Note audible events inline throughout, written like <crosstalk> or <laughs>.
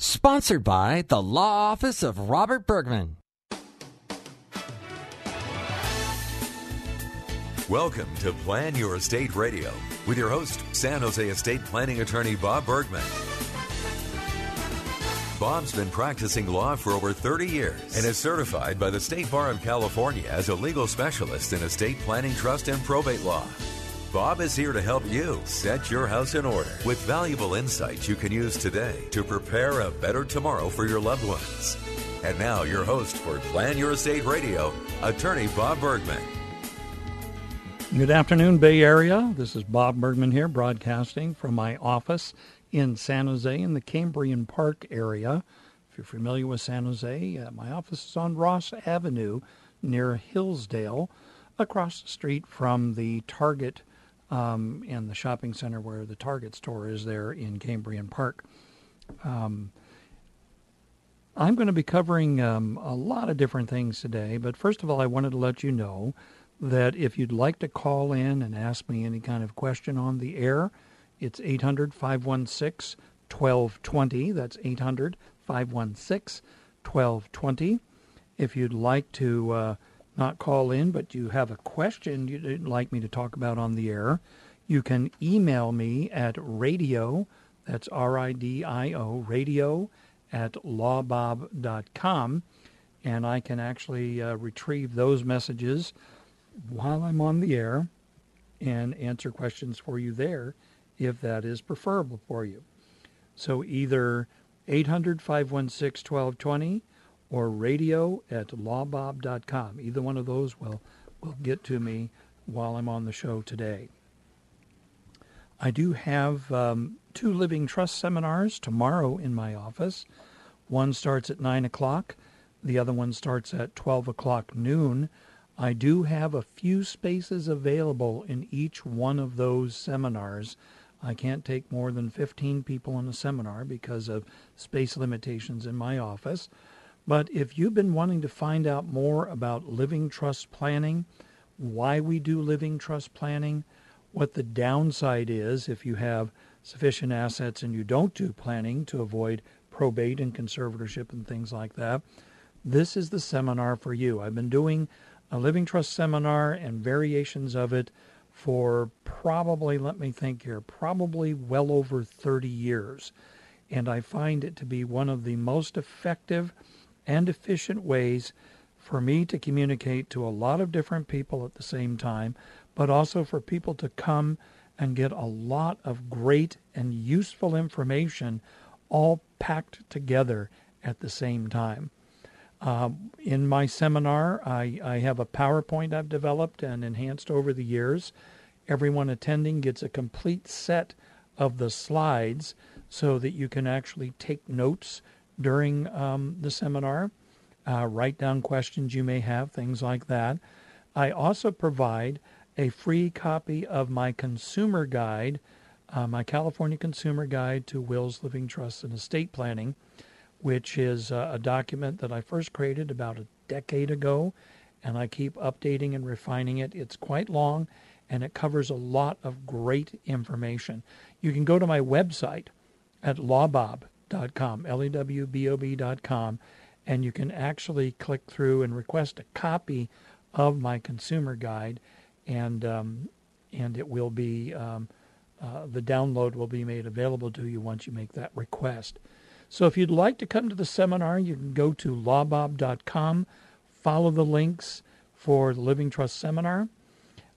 Sponsored by the Law Office of Robert Bergman. Welcome to Plan Your Estate Radio with your host, San Jose estate planning attorney Bob Bergman. Bob's been practicing law for over 30 years and is certified by the State Bar of California as a legal specialist in estate planning, trust, and probate law. Bob is here to help you set your house in order with valuable insights you can use today to prepare a better tomorrow for your loved ones. And now, your host for Plan Your Estate Radio, attorney Bob Bergman. Good afternoon, Bay Area. This is Bob Bergman here, broadcasting from my office in San Jose in the Cambrian Park area. If you're familiar with San Jose, uh, my office is on Ross Avenue near Hillsdale, across the street from the Target um, and the shopping center where the Target store is there in Cambrian Park. Um, I'm going to be covering um, a lot of different things today, but first of all, I wanted to let you know that if you'd like to call in and ask me any kind of question on the air, it's 800 516 1220. That's 800 516 1220. If you'd like to uh, not call in, but you have a question you'd like me to talk about on the air, you can email me at radio, that's R I D I O, radio at lawbob.com, and I can actually uh, retrieve those messages while I'm on the air and answer questions for you there if that is preferable for you. So either 800 516 1220 or radio at lawbob.com. Either one of those will, will get to me while I'm on the show today. I do have um, two living trust seminars tomorrow in my office. One starts at 9 o'clock, the other one starts at 12 o'clock noon. I do have a few spaces available in each one of those seminars. I can't take more than 15 people in a seminar because of space limitations in my office. But if you've been wanting to find out more about living trust planning, why we do living trust planning, what the downside is if you have sufficient assets and you don't do planning to avoid probate and conservatorship and things like that, this is the seminar for you. I've been doing a living trust seminar and variations of it for probably, let me think here, probably well over 30 years. And I find it to be one of the most effective and efficient ways for me to communicate to a lot of different people at the same time, but also for people to come and get a lot of great and useful information all packed together at the same time. Uh, in my seminar, I, I have a PowerPoint I've developed and enhanced over the years. Everyone attending gets a complete set of the slides so that you can actually take notes during um, the seminar, uh, write down questions you may have, things like that. I also provide a free copy of my consumer guide, uh, my California Consumer Guide to Wills, Living Trusts, and Estate Planning which is a document that I first created about a decade ago, and I keep updating and refining it. It's quite long, and it covers a lot of great information. You can go to my website at lawbob.com, L-E-W-B-O-B.com, and you can actually click through and request a copy of my consumer guide, and um, and it will be um, uh, the download will be made available to you once you make that request. So if you'd like to come to the seminar, you can go to lawbob.com, follow the links for the Living Trust seminar,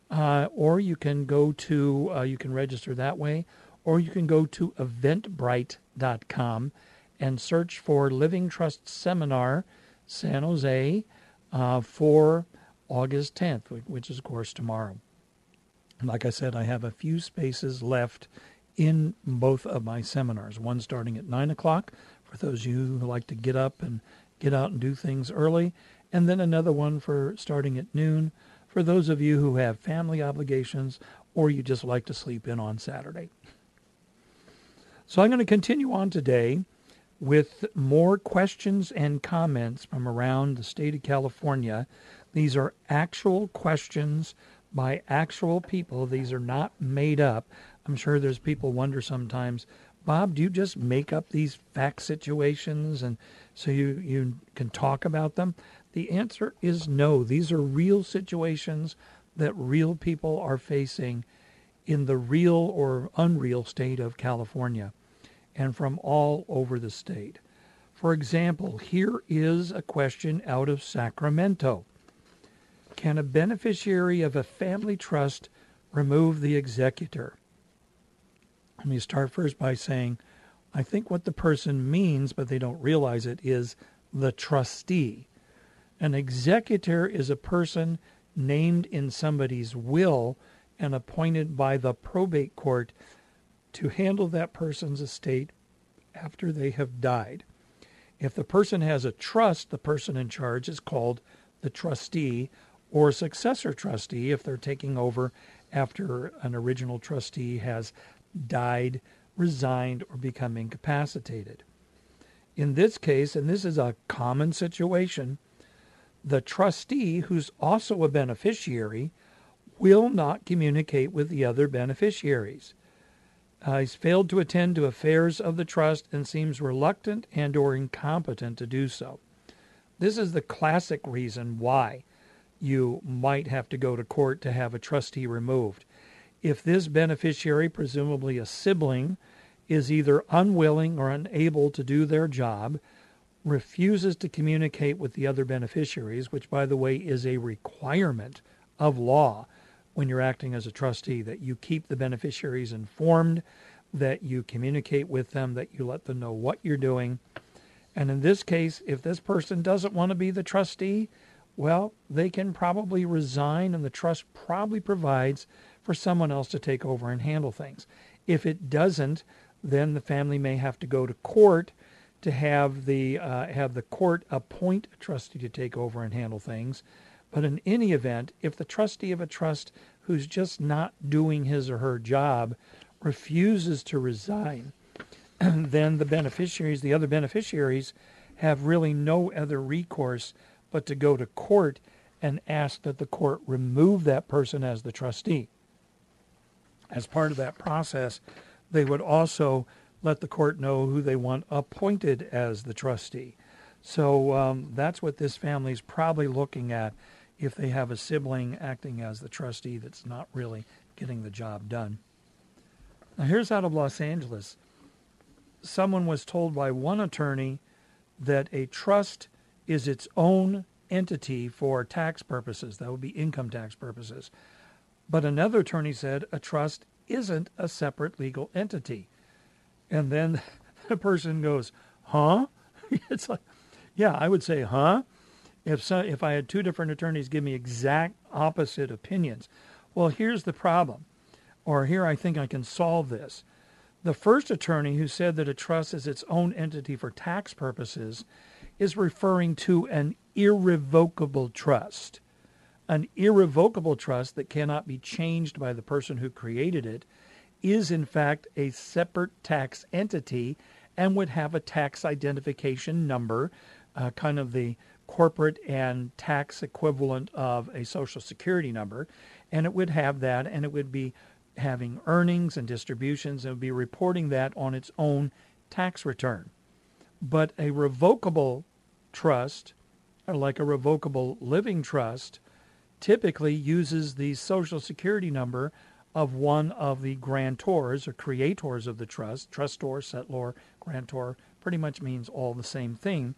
uh, or you can go to, uh, you can register that way, or you can go to eventbrite.com and search for Living Trust Seminar San Jose uh, for August 10th, which is, of course, tomorrow. And like I said, I have a few spaces left in both of my seminars, one starting at 9 o'clock for those of you who like to get up and get out and do things early, and then another one for starting at noon for those of you who have family obligations or you just like to sleep in on Saturday. So I'm going to continue on today with more questions and comments from around the state of California. These are actual questions by actual people. These are not made up. I'm sure there's people wonder sometimes, Bob, do you just make up these fact situations and so you, you can talk about them? The answer is no. These are real situations that real people are facing in the real or unreal state of California and from all over the state. For example, here is a question out of Sacramento. Can a beneficiary of a family trust remove the executor? Let me start first by saying I think what the person means, but they don't realize it, is the trustee. An executor is a person named in somebody's will and appointed by the probate court to handle that person's estate after they have died. If the person has a trust, the person in charge is called the trustee or successor trustee if they're taking over after an original trustee has died, resigned, or become incapacitated. In this case, and this is a common situation, the trustee, who's also a beneficiary, will not communicate with the other beneficiaries. Uh, he's failed to attend to affairs of the trust and seems reluctant and or incompetent to do so. This is the classic reason why you might have to go to court to have a trustee removed. If this beneficiary, presumably a sibling, is either unwilling or unable to do their job, refuses to communicate with the other beneficiaries, which, by the way, is a requirement of law when you're acting as a trustee, that you keep the beneficiaries informed, that you communicate with them, that you let them know what you're doing. And in this case, if this person doesn't want to be the trustee, well, they can probably resign, and the trust probably provides for someone else to take over and handle things. If it doesn't, then the family may have to go to court to have the uh, have the court appoint a trustee to take over and handle things. But in any event, if the trustee of a trust who's just not doing his or her job refuses to resign, <clears throat> then the beneficiaries, the other beneficiaries, have really no other recourse but to go to court and ask that the court remove that person as the trustee. As part of that process, they would also let the court know who they want appointed as the trustee. So um, that's what this family is probably looking at if they have a sibling acting as the trustee that's not really getting the job done. Now, here's out of Los Angeles. Someone was told by one attorney that a trust is its own entity for tax purposes. That would be income tax purposes. But another attorney said a trust isn't a separate legal entity. And then <laughs> the person goes, huh? <laughs> it's like, yeah, I would say, huh? If, so, if I had two different attorneys give me exact opposite opinions. Well, here's the problem, or here I think I can solve this. The first attorney who said that a trust is its own entity for tax purposes is referring to an irrevocable trust. An irrevocable trust that cannot be changed by the person who created it is in fact a separate tax entity and would have a tax identification number, uh, kind of the corporate and tax equivalent of a social security number. And it would have that, and it would be having earnings and distributions, and would be reporting that on its own tax return. But a revocable trust, uh, like a revocable living trust, typically uses the social security number of one of the grantors or creators of the trust. Trustor, settlor, grantor pretty much means all the same thing.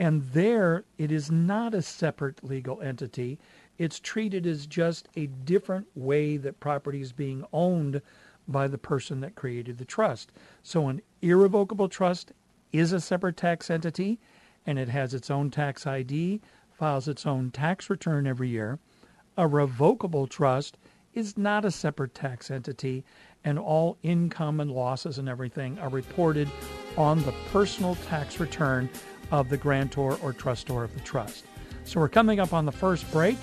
And there, it is not a separate legal entity. It's treated as just a different way that property is being owned by the person that created the trust. So, an irrevocable trust is a separate tax entity and it has its own tax ID, files its own tax return every year. A revocable trust is not a separate tax entity and all income and losses and everything are reported on the personal tax return of the grantor or trustor of the trust. So we're coming up on the first break.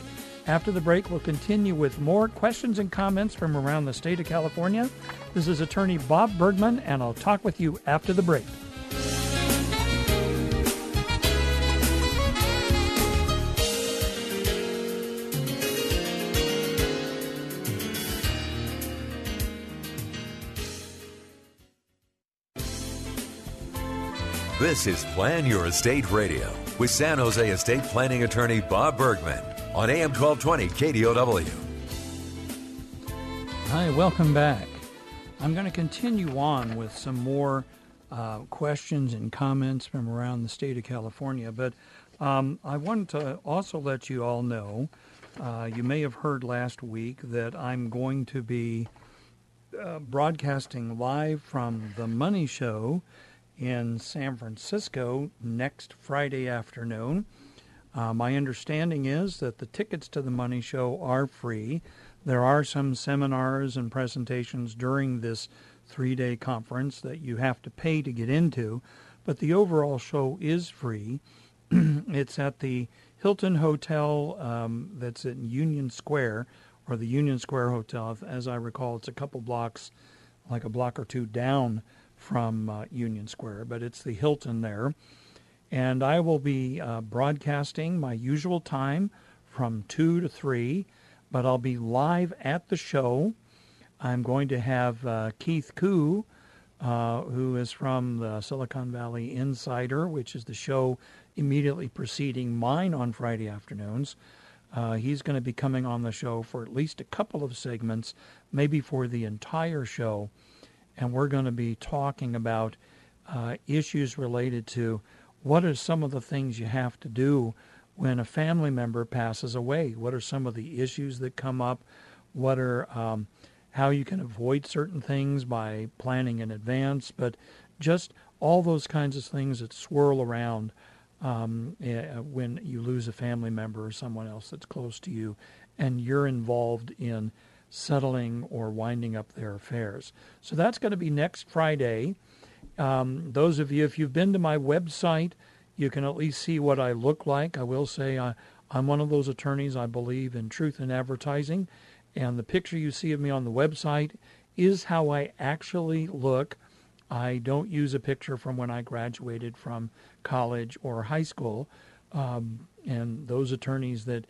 After the break, we'll continue with more questions and comments from around the state of California. This is attorney Bob Bergman, and I'll talk with you after the break. This is Plan Your Estate Radio with San Jose estate planning attorney Bob Bergman on AM 1220 KDOW. Hi, welcome back. I'm going to continue on with some more uh, questions and comments from around the state of California, but um, I wanted to also let you all know uh, you may have heard last week that I'm going to be uh, broadcasting live from the Money Show in San Francisco next Friday afternoon. Uh, my understanding is that the tickets to the Money Show are free. There are some seminars and presentations during this three day conference that you have to pay to get into, but the overall show is free. <clears throat> it's at the Hilton Hotel um, that's in Union Square, or the Union Square Hotel. As I recall, it's a couple blocks, like a block or two down from uh, Union Square, but it's the Hilton there. And I will be uh, broadcasting my usual time from 2 to 3, but I'll be live at the show. I'm going to have uh, Keith Koo, uh, who is from the Silicon Valley Insider, which is the show immediately preceding mine on Friday afternoons. Uh, he's going to be coming on the show for at least a couple of segments, maybe for the entire show and we're going to be talking about uh, issues related to what are some of the things you have to do when a family member passes away. What are some of the issues that come up? What are um, how you can avoid certain things by planning in advance, but just all those kinds of things that swirl around um, eh, when you lose a family member or someone else that's close to you, and you're involved in settling or winding up their affairs. So that's going to be next Friday. Um, those of you, if you've been to my website, you can at least see what I look like. I will say I, I'm one of those attorneys. I believe in truth in advertising. And the picture you see of me on the website is how I actually look. I don't use a picture from when I graduated from college or high school. Um, and those attorneys that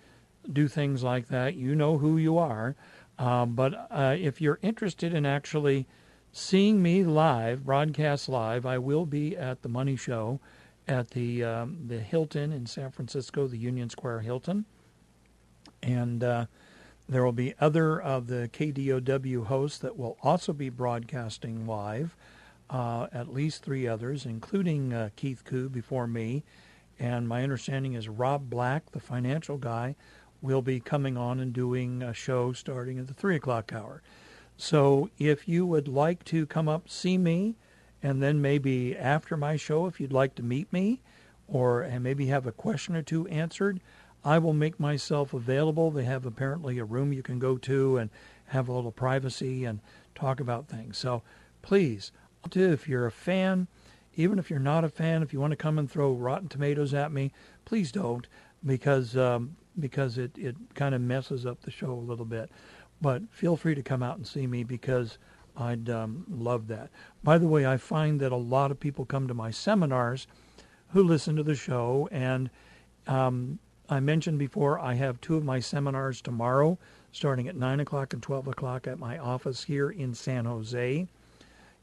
do things like that, you know who you are. Um, but uh, if you're interested in actually seeing me live, broadcast live, I will be at the Money Show at the um, the Hilton in San Francisco, the Union Square Hilton, and uh, there will be other of the KDOW hosts that will also be broadcasting live. Uh, at least three others, including uh, Keith Koo before me, and my understanding is Rob Black, the financial guy, will be coming on and doing a show starting at the 3 o'clock hour. So if you would like to come up, see me, and then maybe after my show, if you'd like to meet me or and maybe have a question or two answered, I will make myself available. They have apparently a room you can go to and have a little privacy and talk about things. So please, if you're a fan, even if you're not a fan, if you want to come and throw rotten tomatoes at me, please don't because um, because it, it kind of messes up the show a little bit. But feel free to come out and see me because I'd um, love that. By the way, I find that a lot of people come to my seminars who listen to the show, and um, I mentioned before I have two of my seminars tomorrow, starting at 9 o'clock and 12 o'clock at my office here in San Jose.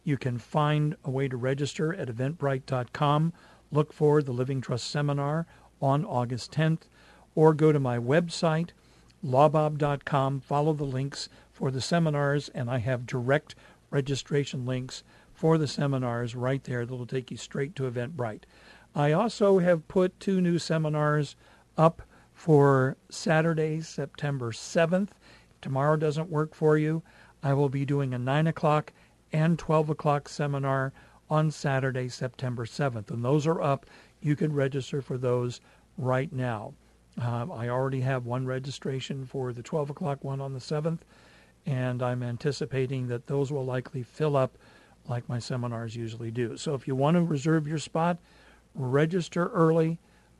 You can find a way to register at eventbrite.com. Look for the Living Trust Seminar on August 10th or go to my website, lawbob.com, follow the links for the seminars, and I have direct registration links for the seminars right there that will take you straight to Eventbrite. I also have put two new seminars up for Saturday, September 7th. Tomorrow doesn't work for you, I will be doing a 9 o'clock and 12 o'clock seminar on Saturday, September 7th. And those are up. You can register for those right now. Um, I already have one registration for the 12 o'clock one on the 7th, and I'm anticipating that those will likely fill up like my seminars usually do. So if you want to reserve your spot, register early,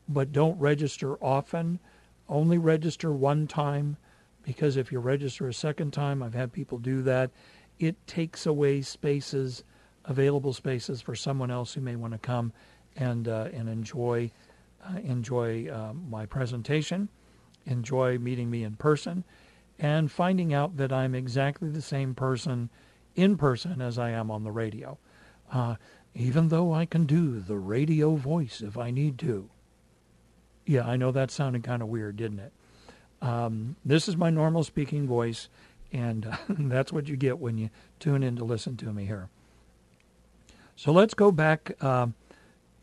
but don't register often. Only register one time because if you register a second time, I've had people do that, it takes away spaces, available spaces for someone else who may want to come and uh, and enjoy enjoy uh, my presentation, enjoy meeting me in person, and finding out that I'm exactly the same person in person as I am on the radio. Uh, even though I can do the radio voice if I need to. Yeah, I know that sounded kind of weird, didn't it? Um, this is my normal speaking voice, and uh, <laughs> that's what you get when you tune in to listen to me here. So let's go back uh,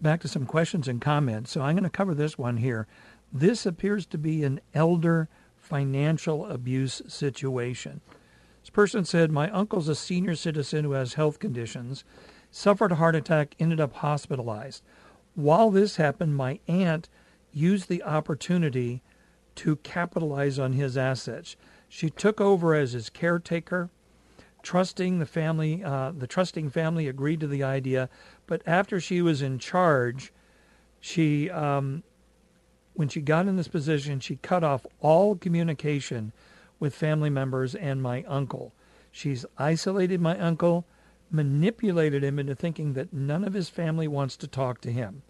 back to some questions and comments. So I'm going to cover this one here. This appears to be an elder financial abuse situation. This person said, My uncle's a senior citizen who has health conditions, suffered a heart attack, ended up hospitalized. While this happened, my aunt used the opportunity to capitalize on his assets. She took over as his caretaker, trusting the family. Uh, the trusting family agreed to the idea, but after she was in charge, she, um, when she got in this position, she cut off all communication with family members and my uncle. She's isolated my uncle, manipulated him into thinking that none of his family wants to talk to him.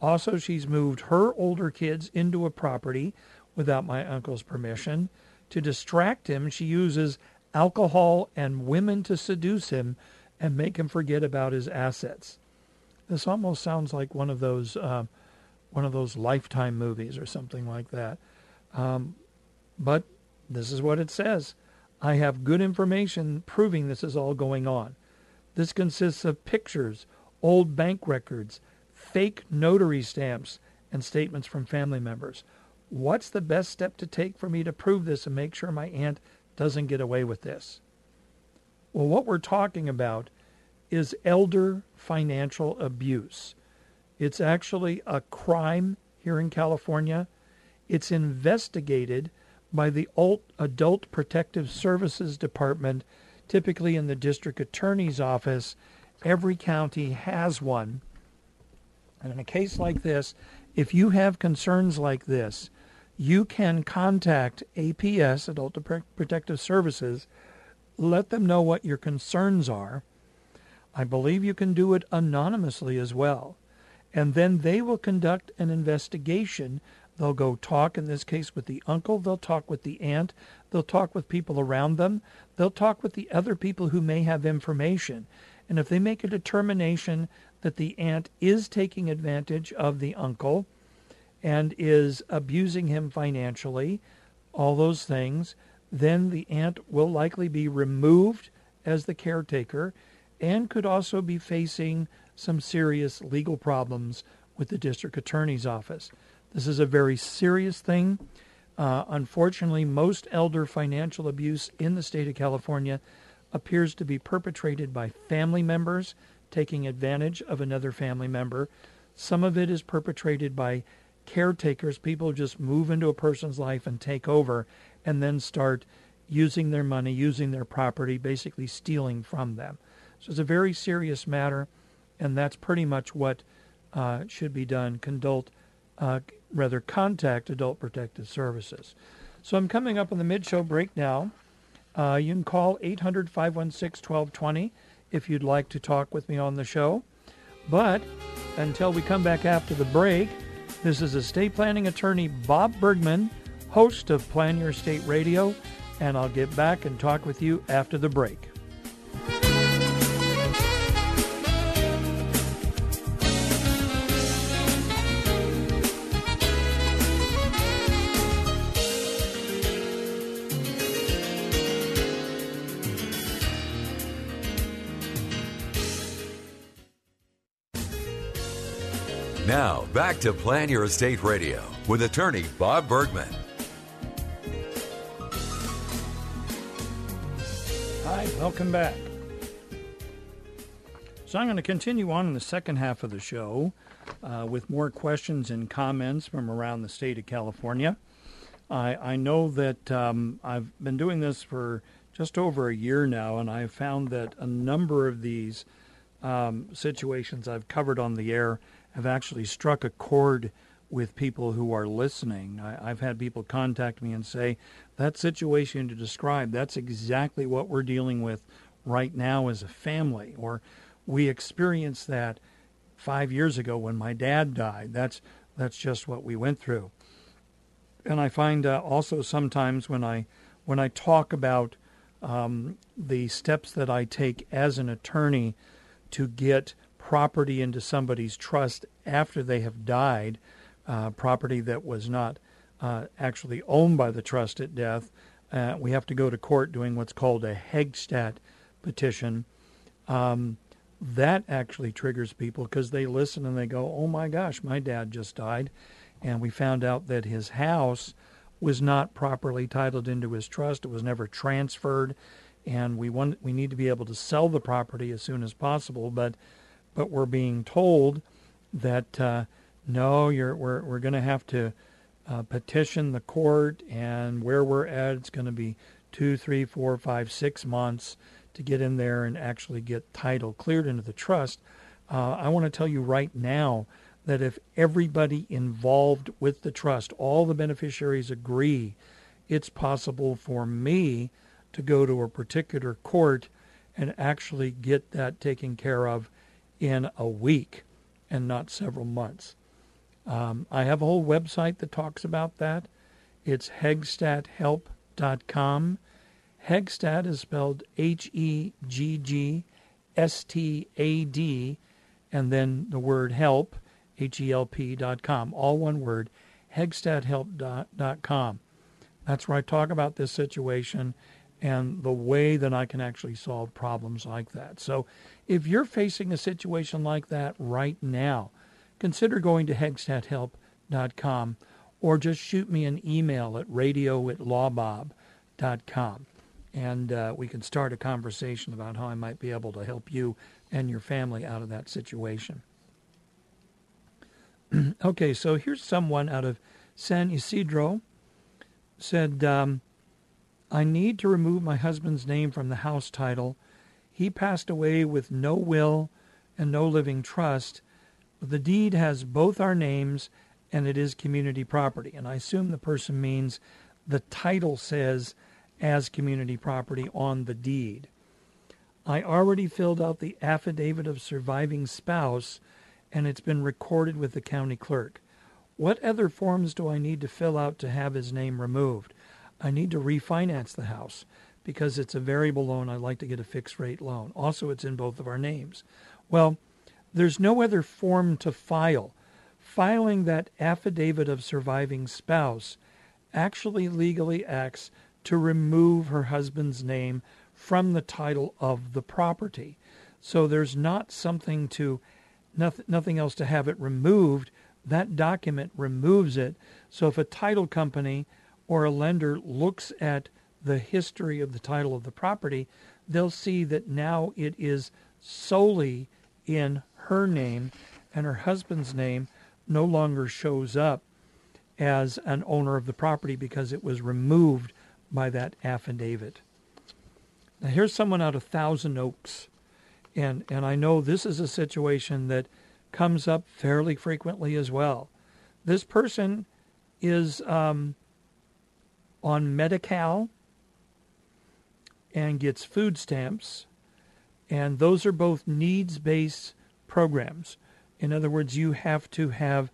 Also, she's moved her older kids into a property without my uncle's permission. To distract him, she uses alcohol and women to seduce him and make him forget about his assets. This almost sounds like one of those uh, one of those lifetime movies or something like that. Um, but this is what it says. I have good information proving this is all going on. This consists of pictures, old bank records, fake notary stamps, and statements from family members. What's the best step to take for me to prove this and make sure my aunt doesn't get away with this? Well, what we're talking about is elder financial abuse. It's actually a crime here in California. It's investigated by the Adult Protective Services Department, typically in the district attorney's office. Every county has one. And in a case like this, if you have concerns like this, you can contact APS, Adult Protective Services, let them know what your concerns are. I believe you can do it anonymously as well. And then they will conduct an investigation They'll go talk, in this case, with the uncle. They'll talk with the aunt. They'll talk with people around them. They'll talk with the other people who may have information. And if they make a determination that the aunt is taking advantage of the uncle and is abusing him financially, all those things, then the aunt will likely be removed as the caretaker and could also be facing some serious legal problems with the district attorney's office. This is a very serious thing. Uh, unfortunately, most elder financial abuse in the state of California appears to be perpetrated by family members taking advantage of another family member. Some of it is perpetrated by caretakers. People just move into a person's life and take over and then start using their money, using their property, basically stealing from them. So it's a very serious matter, and that's pretty much what uh, should be done. Condult, uh, rather contact Adult Protective Services. So I'm coming up on the mid-show break now. Uh, you can call 800 516 1220 if you'd like to talk with me on the show. But until we come back after the break, this is estate planning attorney Bob Bergman, host of Plan Your Estate Radio, and I'll get back and talk with you after the break. Back to Plan Your Estate Radio with attorney Bob Bergman. Hi, welcome back. So, I'm going to continue on in the second half of the show uh, with more questions and comments from around the state of California. I, I know that um, I've been doing this for just over a year now, and I've found that a number of these um, situations I've covered on the air have actually struck a chord with people who are listening. I, have had people contact me and say, that situation to describe, that's exactly what we're dealing with right now as a family. Or we experienced that five years ago when my dad died. That's, that's just what we went through. And I find uh, also sometimes when I, when I talk about um, the steps that I take as an attorney to get property into somebody's trust after they have died, uh, property that was not uh, actually owned by the trust at death. Uh, we have to go to court doing what's called a Heggstad petition. Um, that actually triggers people because they listen and they go, "Oh my gosh, my dad just died," and we found out that his house was not properly titled into his trust. It was never transferred, and we want we need to be able to sell the property as soon as possible. But but we're being told that uh, no, you're we're we're going to have to uh, petition the court, and where we're at, it's going to be two, three, four, five, six months to get in there and actually get title cleared into the trust. Uh, I want to tell you right now that if everybody involved with the trust, all the beneficiaries agree, it's possible for me to go to a particular court and actually get that taken care of in a week and not several months. Um, I have a whole website that talks about that. It's heggstadhelp.com. Heggstad is spelled H E G G S T A D, and then the word help, H E L P.com. All one word, heggstadhelp.com. That's where I talk about this situation and the way that I can actually solve problems like that. So if you're facing a situation like that right now, consider going to heggstadhelp.com or just shoot me an email at radio at lawbob.com and uh, we can start a conversation about how I might be able to help you and your family out of that situation. <clears throat> okay, so here's someone out of San Ysidro said, um, I need to remove my husband's name from the house title. He passed away with no will and no living trust, the deed has both our names and it is community property. And I assume the person means the title says as community property on the deed. I already filled out the affidavit of surviving spouse and it's been recorded with the county clerk. What other forms do I need to fill out to have his name removed? I need to refinance the house because it's a variable loan. I'd like to get a fixed rate loan. Also, it's in both of our names. Well, there's no other form to file. Filing that affidavit of surviving spouse actually legally acts to remove her husband's name from the title of the property. So there's not something to, nothing, nothing else to have it removed. That document removes it. So if a title company or a lender looks at the history of the title of the property, they'll see that now it is solely in her name and her husband's name no longer shows up as an owner of the property because it was removed by that affidavit. Now here's someone out of Thousand Oaks, and and I know this is a situation that comes up fairly frequently as well. This person is um, on Medi-Cal and gets food stamps, and those are both needs-based programs. In other words, you have to have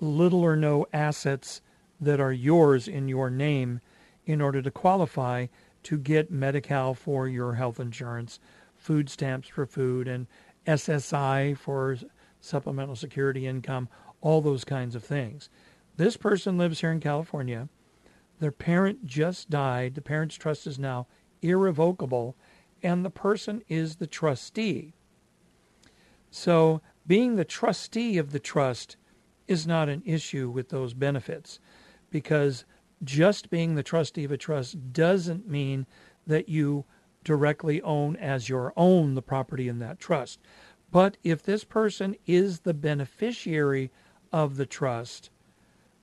little or no assets that are yours in your name in order to qualify to get Medi-Cal for your health insurance, food stamps for food, and SSI for supplemental security income, all those kinds of things. This person lives here in California. Their parent just died. The parent's trust is now irrevocable, and the person is the trustee. So, being the trustee of the trust is not an issue with those benefits because just being the trustee of a trust doesn't mean that you directly own as your own the property in that trust. But if this person is the beneficiary of the trust,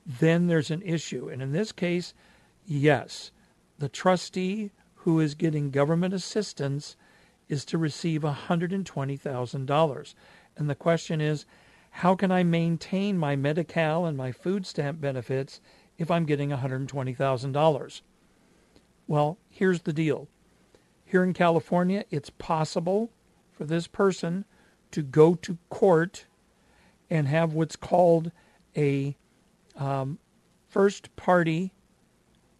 then there's an issue. And in this case, yes, the trustee who is getting government assistance is to receive $120,000. And the question is, how can I maintain my Medi-Cal and my food stamp benefits if I'm getting $120,000? Well, here's the deal. Here in California, it's possible for this person to go to court and have what's called a um, first party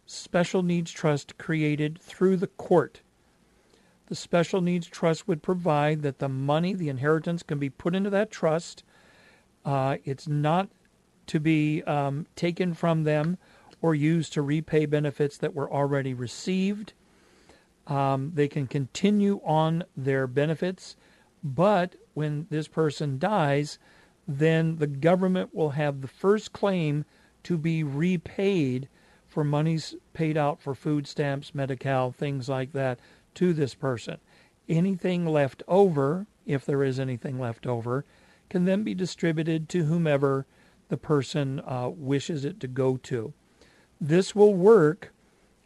special needs trust created through the court. The special needs trust would provide that the money, the inheritance, can be put into that trust. Uh, it's not to be um, taken from them or used to repay benefits that were already received. Um, they can continue on their benefits, but when this person dies, then the government will have the first claim to be repaid for monies paid out for food stamps, Medi-Cal, things like that to this person. Anything left over, if there is anything left over, can then be distributed to whomever the person uh, wishes it to go to. This will work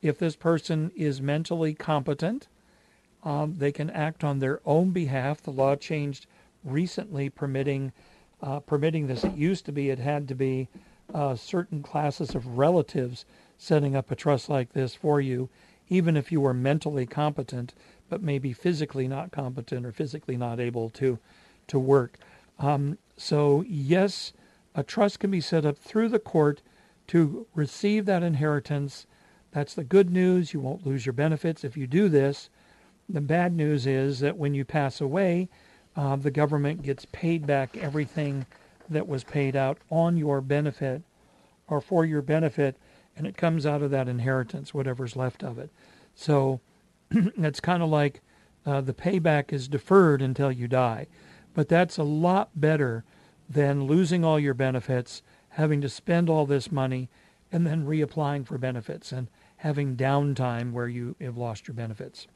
if this person is mentally competent. Um, they can act on their own behalf. The law changed recently, permitting uh, permitting this. It used to be it had to be uh, certain classes of relatives setting up a trust like this for you, even if you were mentally competent, but maybe physically not competent or physically not able to to work. Um, so yes, a trust can be set up through the court to receive that inheritance. That's the good news. You won't lose your benefits if you do this. The bad news is that when you pass away, uh, the government gets paid back everything that was paid out on your benefit or for your benefit, and it comes out of that inheritance, whatever's left of it. So <clears throat> it's kind of like uh, the payback is deferred until you die. But that's a lot better than losing all your benefits, having to spend all this money, and then reapplying for benefits and having downtime where you have lost your benefits.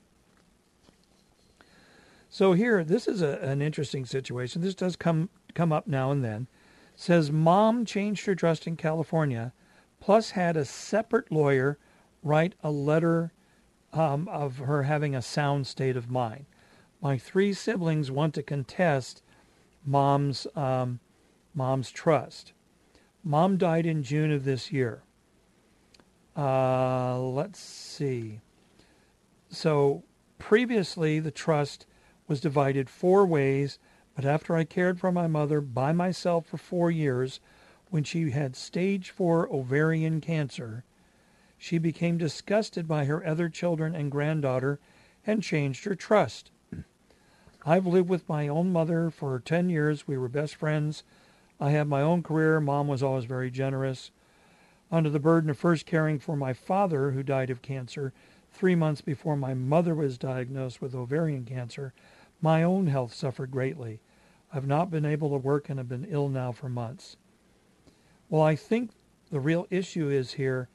So here, this is a, an interesting situation. This does come come up now and then. It says mom changed her trust in California, plus had a separate lawyer write a letter um, of her having a sound state of mind. My three siblings want to contest mom's um, mom's trust. Mom died in June of this year. Uh, let's see. So previously, the trust was divided four ways, but after I cared for my mother by myself for four years, when she had stage four ovarian cancer, she became disgusted by her other children and granddaughter and changed her trust. I've lived with my own mother for 10 years. We were best friends. I had my own career. Mom was always very generous. Under the burden of first caring for my father, who died of cancer three months before my mother was diagnosed with ovarian cancer, my own health suffered greatly. I've not been able to work and have been ill now for months. Well, I think the real issue is here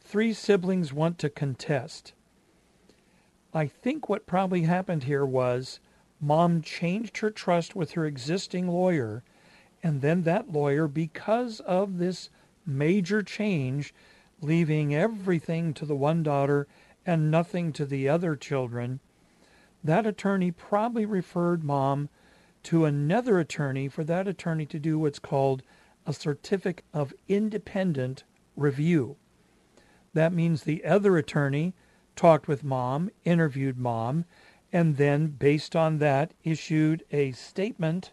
three siblings want to contest. I think what probably happened here was mom changed her trust with her existing lawyer, and then that lawyer, because of this major change, leaving everything to the one daughter and nothing to the other children, that attorney probably referred mom to another attorney for that attorney to do what's called a certificate of independent review. That means the other attorney talked with mom, interviewed mom, and then based on that issued a statement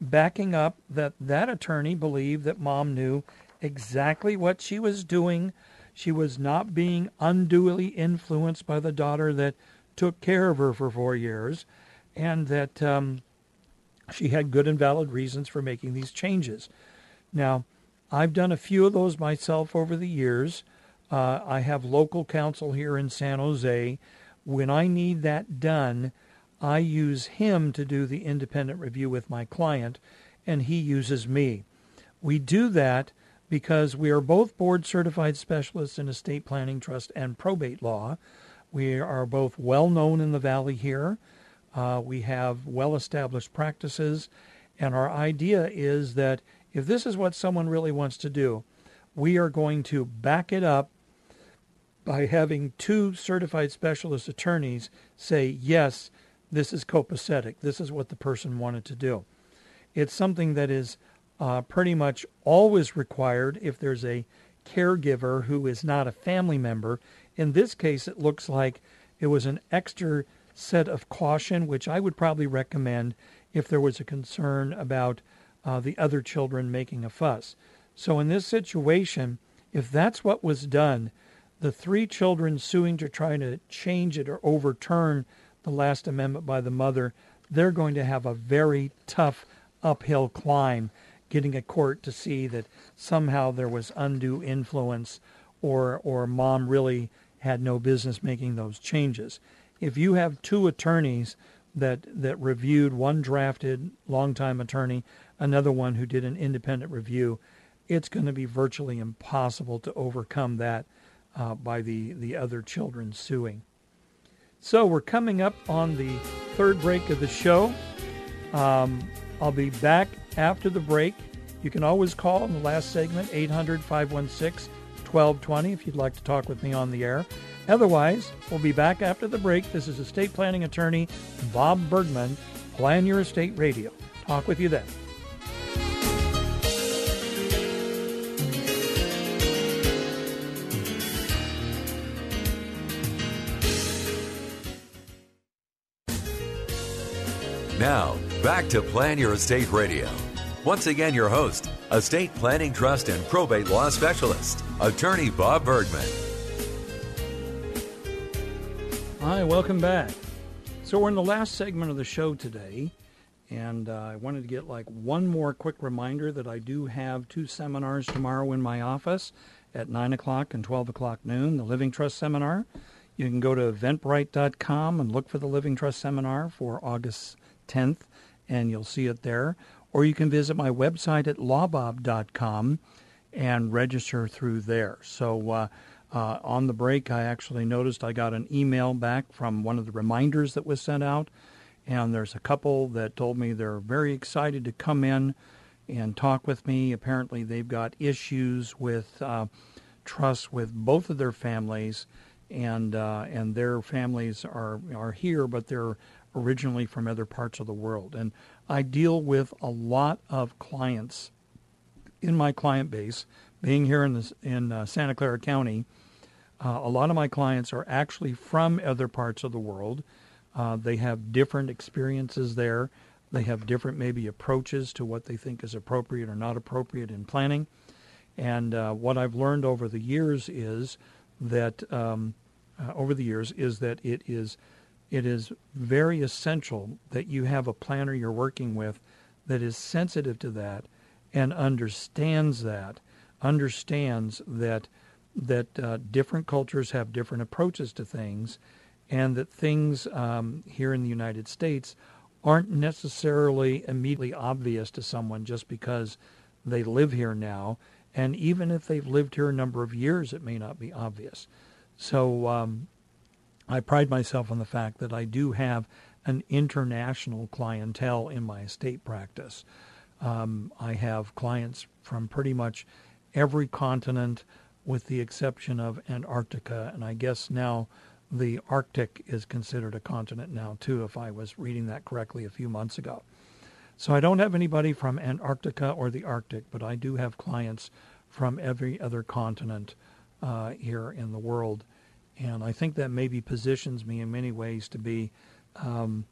backing up that that attorney believed that mom knew exactly what she was doing. She was not being unduly influenced by the daughter that took care of her for four years, and that um, she had good and valid reasons for making these changes. Now, I've done a few of those myself over the years. Uh, I have local counsel here in San Jose. When I need that done, I use him to do the independent review with my client, and he uses me. We do that because we are both board certified specialists in estate planning, trust, and probate law. We are both well known in the valley here. Uh, we have well established practices, and our idea is that if this is what someone really wants to do, we are going to back it up by having two certified specialist attorneys say, yes, this is copacetic. This is what the person wanted to do. It's something that is uh, pretty much always required if there's a caregiver who is not a family member. In this case, it looks like it was an extra set of caution, which I would probably recommend if there was a concern about uh, the other children making a fuss. So in this situation, if that's what was done, the three children suing to try to change it or overturn the last amendment by the mother, they're going to have a very tough uphill climb getting a court to see that somehow there was undue influence or or mom really had no business making those changes. If you have two attorneys that that reviewed one drafted longtime attorney, another one who did an independent review, it's going to be virtually impossible to overcome that uh, by the the other children suing. So we're coming up on the third break of the show. Um, I'll be back after the break. You can always call in the last segment, 800 516 1220, if you'd like to talk with me on the air. Otherwise, we'll be back after the break. This is estate planning attorney Bob Bergman, Plan Your Estate Radio. Talk with you then. Now, back to Plan Your Estate Radio. Once again, your host, estate planning trust and probate law specialist, attorney Bob Bergman. Hi, welcome back. So, we're in the last segment of the show today, and uh, I wanted to get like one more quick reminder that I do have two seminars tomorrow in my office at 9 o'clock and 12 o'clock noon, the Living Trust Seminar. You can go to eventbrite.com and look for the Living Trust Seminar for August 10th, and you'll see it there. Or you can visit my website at lawbob.com and register through there. So uh, uh, on the break, I actually noticed I got an email back from one of the reminders that was sent out, and there's a couple that told me they're very excited to come in and talk with me. Apparently, they've got issues with uh, trust with both of their families, and uh, and their families are are here, but they're originally from other parts of the world. And I deal with a lot of clients in my client base, being here in, this, in uh, Santa Clara County. Uh, a lot of my clients are actually from other parts of the world. Uh, they have different experiences there. They have different, maybe, approaches to what they think is appropriate or not appropriate in planning. And uh, what I've learned over the years is that, um, uh, over the years, is that it is it is very essential that you have a planner you're working with that is sensitive to that and understands that, understands that that uh, different cultures have different approaches to things, and that things um, here in the United States aren't necessarily immediately obvious to someone just because they live here now. And even if they've lived here a number of years, it may not be obvious. So um, I pride myself on the fact that I do have an international clientele in my estate practice. Um, I have clients from pretty much every continent, with the exception of Antarctica, and I guess now the Arctic is considered a continent now too, if I was reading that correctly a few months ago. So I don't have anybody from Antarctica or the Arctic, but I do have clients from every other continent uh, here in the world. And I think that maybe positions me in many ways to be um,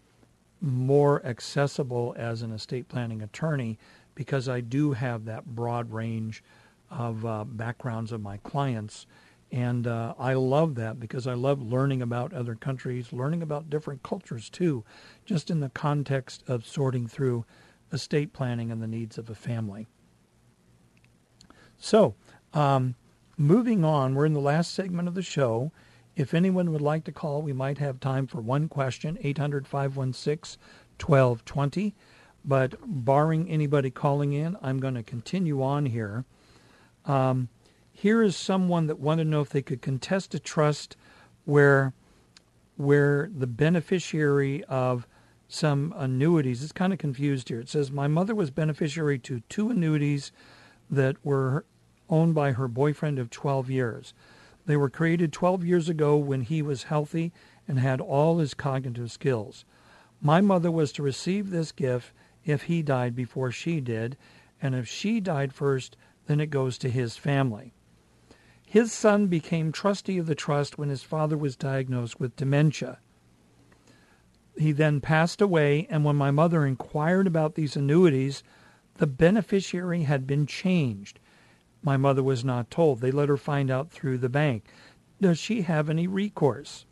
more accessible as an estate planning attorney because I do have that broad range of uh, backgrounds of my clients. And uh, I love that because I love learning about other countries, learning about different cultures too, just in the context of sorting through estate planning and the needs of a family. So, um, moving on, we're in the last segment of the show. If anyone would like to call, we might have time for one question, 800 516 1220. But barring anybody calling in, I'm going to continue on here. Um, here is someone that wanted to know if they could contest a trust where where the beneficiary of some annuities is kind of confused here. It says my mother was beneficiary to two annuities that were owned by her boyfriend of 12 years. They were created 12 years ago when he was healthy and had all his cognitive skills. My mother was to receive this gift if he died before she did, and if she died first, then it goes to his family. His son became trustee of the trust when his father was diagnosed with dementia. He then passed away, and when my mother inquired about these annuities, the beneficiary had been changed. My mother was not told. They let her find out through the bank. Does she have any recourse?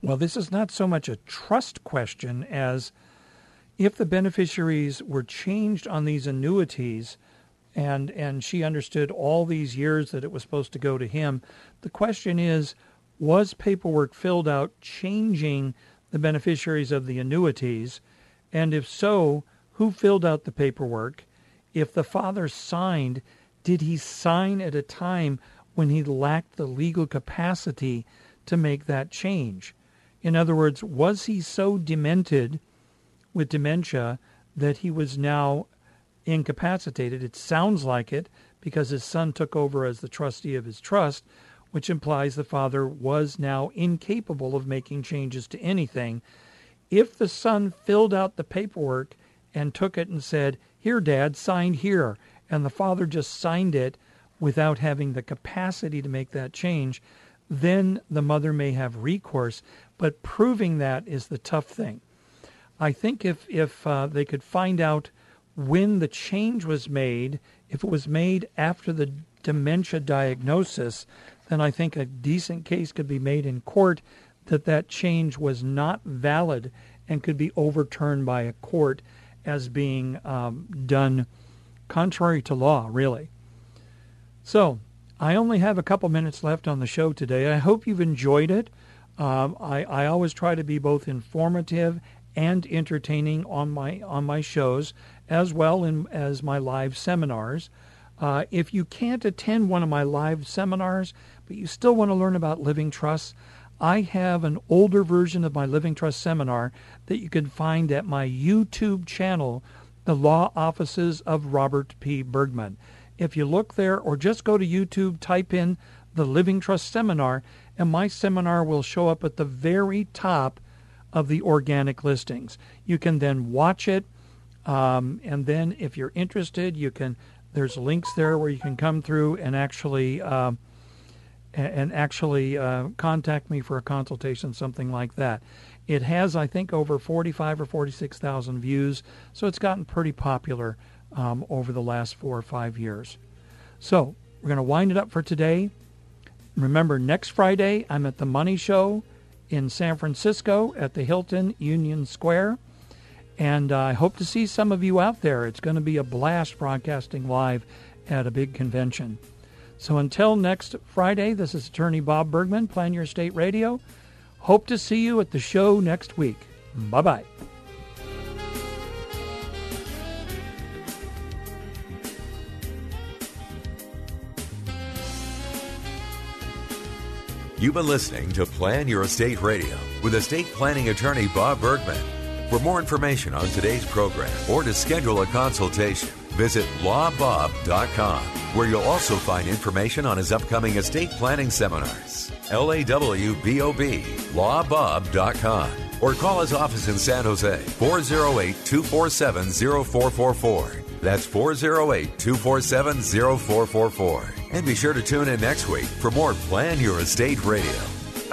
Well, this is not so much a trust question as if the beneficiaries were changed on these annuities and and she understood all these years that it was supposed to go to him, the question is was paperwork filled out changing the beneficiaries of the annuities? And if so, who filled out the paperwork? If the father signed, did he sign at a time when he lacked the legal capacity to make that change? In other words, was he so demented with dementia that he was now incapacitated? It sounds like it because his son took over as the trustee of his trust, which implies the father was now incapable of making changes to anything. If the son filled out the paperwork and took it and said, Here, Dad, sign here, and the father just signed it without having the capacity to make that change, then the mother may have recourse. But proving that is the tough thing. I think if if uh, they could find out when the change was made, if it was made after the dementia diagnosis, then I think a decent case could be made in court that that change was not valid and could be overturned by a court as being um, done contrary to law, really. So, I only have a couple minutes left on the show today. I hope you've enjoyed it. Um, I, I always try to be both informative and entertaining on my on my shows, as well in, as my live seminars. Uh, if you can't attend one of my live seminars, but you still want to learn about living trusts, I have an older version of my living trust seminar that you can find at my YouTube channel, The Law Offices of Robert P. Bergman. If you look there or just go to YouTube, type in the Living Trust Seminar, and my seminar will show up at the very top of the organic listings. You can then watch it, um, and then if you're interested, you can. There's links there where you can come through and actually uh, and actually uh, contact me for a consultation, something like that. It has, I think, over 45 or 46 thousand views, so it's gotten pretty popular um, over the last four or five years. So we're going to wind it up for today. Remember, next Friday, I'm at the Money Show in San Francisco at the Hilton Union Square. And uh, I hope to see some of you out there. It's going to be a blast broadcasting live at a big convention. So until next Friday, this is Attorney Bob Bergman, Plan Your Estate Radio. Hope to see you at the show next week. Bye bye. You've been listening to Plan Your Estate Radio with estate planning attorney Bob Bergman. For more information on today's program or to schedule a consultation, visit lawbob.com, where you'll also find information on his upcoming estate planning seminars. L-A-W-B-O-B, lawbob.com. Or call his office in San Jose, 408-247-0444. That's 408-247-0444. And be sure to tune in next week for more Plan Your Estate Radio.